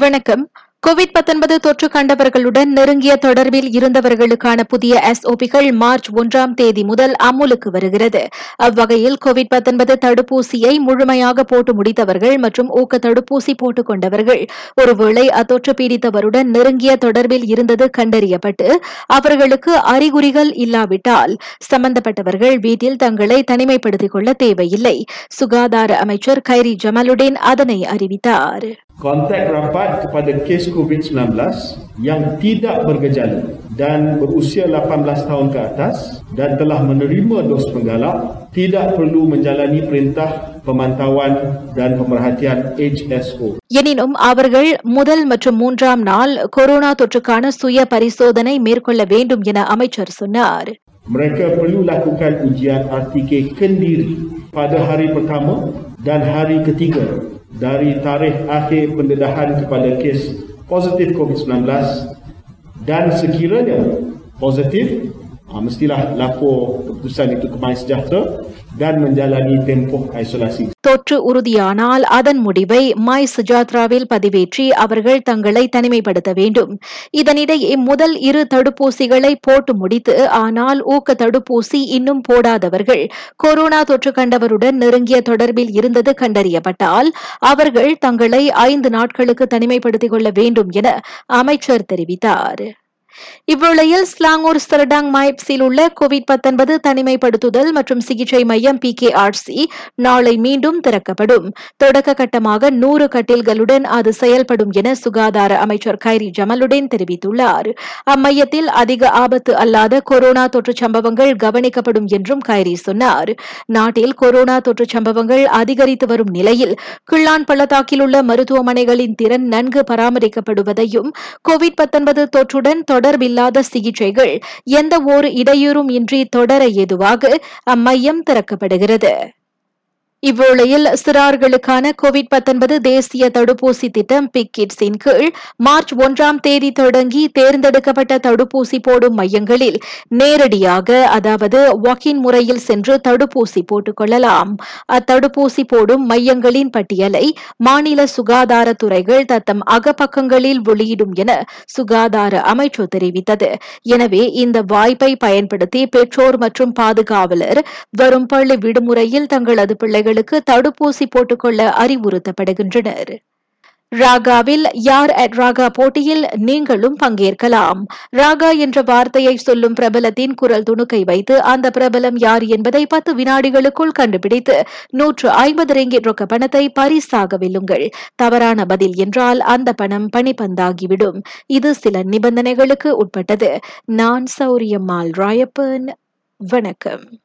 வணக்கம். கோவிட் தொற்று கண்டவர்களுடன் நெருங்கிய தொடர்பில் இருந்தவர்களுக்கான புதிய எஸ்ஓபிகள் மார்ச் ஒன்றாம் தேதி முதல் அமுலுக்கு வருகிறது. அவ்வகையில் கோவிட் தடுப்பூசியை முழுமையாக போட்டு முடித்தவர்கள் மற்றும் ஊக்க தடுப்பூசி போட்டுக் கொண்டவர்கள் ஒருவேளை அத்தொற்று பீடித்தவருடன் நெருங்கிய தொடர்பில் இருந்தது கண்டறியப்பட்டு அவர்களுக்கு அறிகுறிகள் இல்லாவிட்டால் சம்பந்தப்பட்டவர்கள் வீட்டில் தங்களை தனிமைப்படுத்திக் கொள்ள தேவையில்லை. சுகாதார அமைச்சர் கைரி ஜமாலுடீன் அதனை அறிவித்தார். Kontak rapat kepada kes COVID-19 yang tidak bergejala dan berusia 18 tahun ke atas dan telah menerima dos penggalak tidak perlu menjalani perintah pemantauan dan pemerhatian HSO. எனினும் அவர்கள் முதல் மற்றும் மூன்றாம் நாள் கொரோனா தொற்றுக்கான சுய பரிசோதனை மேற்கொள்ள வேண்டும் என அமைச்சர் சொன்னார் Mereka perlu lakukan ujian RTK kendiri pada hari pertama dan hari ketiga dari tarikh akhir pendedahan kepada kes positif COVID-19 dan sekiranya positif Ha, mestilah lapor keputusan itu ke Mai Sejahtera dan menjalani tempoh isolasi. தொற்று உறுதியானால் அதன் முடிவை மாய் சுஜாத்ராவில் பதிவேற்றி அவர்கள் தங்களை தனிமைப்படுத்த வேண்டும் இதனிடையே முதல் இரு தடுப்பூசிகளை போட்டு முடித்து ஆனால் ஊக்க தடுப்பூசி இன்னும் போடாதவர்கள் கொரோனா தொற்று கண்டவருடன் நெருங்கிய தொடர்பில் இருந்தது கண்டறியப்பட்டால் அவர்கள் தங்களை ஐந்து நாட்களுக்கு தனிமைப்படுத்திக் கொள்ள வேண்டும் என அமைச்சர் தெரிவித்தார் இவ்வேளையில் ஸ்லாங்கூர் ஸ்தரடாங் மாய்ப்ஸில் உள்ள கோவிட் 19 தனிமைப்படுத்துதல் மற்றும் சிகிச்சை மையம் பி கே ஆர்சி நாளை மீண்டும் திறக்கப்படும். தொடக்க கட்டமாக நூறு கட்டில்களுடன் அது செயல்படும் என சுகாதார அமைச்சர் கைரி ஜமலுடன் தெரிவித்துள்ளார். அம்மையத்தில் அதிக ஆபத்து அல்லாத கொரோனா தொற்று சம்பவங்கள் கவனிக்கப்படும் என்றும் கைரி சொன்னார். நாட்டில் கொரோனா தொற்று சம்பவங்கள் அதிகரித்து வரும் நிலையில் கிள்ளான் பள்ளத்தாக்கில் உள்ள மருத்துவமனைகளின் திறன் நன்கு பராமரிக்கப்படுவதையும் கோவிட் 19 தொற்றுடன் தொடர்பில்லாத சிகிச்சைகள் எந்த ஒரு இடையூறும் இன்றி தொடர ஏதுவாக அம்மையம் திறக்கப்படுகிறது. இவ்வேளையில் சிறார்களுக்கான கோவிட் 19 தேசிய தடுப்பூசி திட்டம் பிக்கிட்ஸின் கீழ் மார்ச் ஒன்றாம் தேதி தொடங்கி தேர்ந்தெடுக்கப்பட்ட தடுப்பூசி போடும் மையங்களில் நேரடியாக அதாவது வாக்கின் முறையில் சென்று தடுப்பூசி போட்டுக் கொள்ளலாம். அத்தடுப்பூசி போடும் மையங்களின் பட்டியலை மாநில சுகாதாரத்துறைகள் தத்தம் அகப்பக்கங்களில் வெளியிடும் என சுகாதார அமைச்சு தெரிவித்தது. எனவே இந்த வாய்ப்பை பயன்படுத்தி பெற்றோர் மற்றும் பாதுகாவலர் வரும் பள்ளி விடுமுறையில் தங்களது பிள்ளைகள் பிள்ளைகளுக்கு தடுப்பூசி போட்டுக்கொள்ள அறிவுறுத்தப்படுகின்றனர். ராகாவில் யார் அட் ராகா போட்டியில் நீங்களும் பங்கேற்கலாம். ராகா என்ற வார்த்தையை சொல்லும் பிரபலத்தின் குரல் துணுக்கை வைத்து அந்த பிரபலம் யார் என்பதை பத்து வினாடிகளுக்குள் கண்டுபிடித்து நூற்று ஐம்பது ரிங்கிட் ரொக்க பணத்தை பரிசாக வெல்லுங்கள். தவறான பதில் என்றால் அந்த பணம் பணிப்பந்தாகிவிடும். இது சில நிபந்தனைகளுக்கு உட்பட்டது. நான் சௌரியம்மாள் ராயப்பன். வணக்கம்.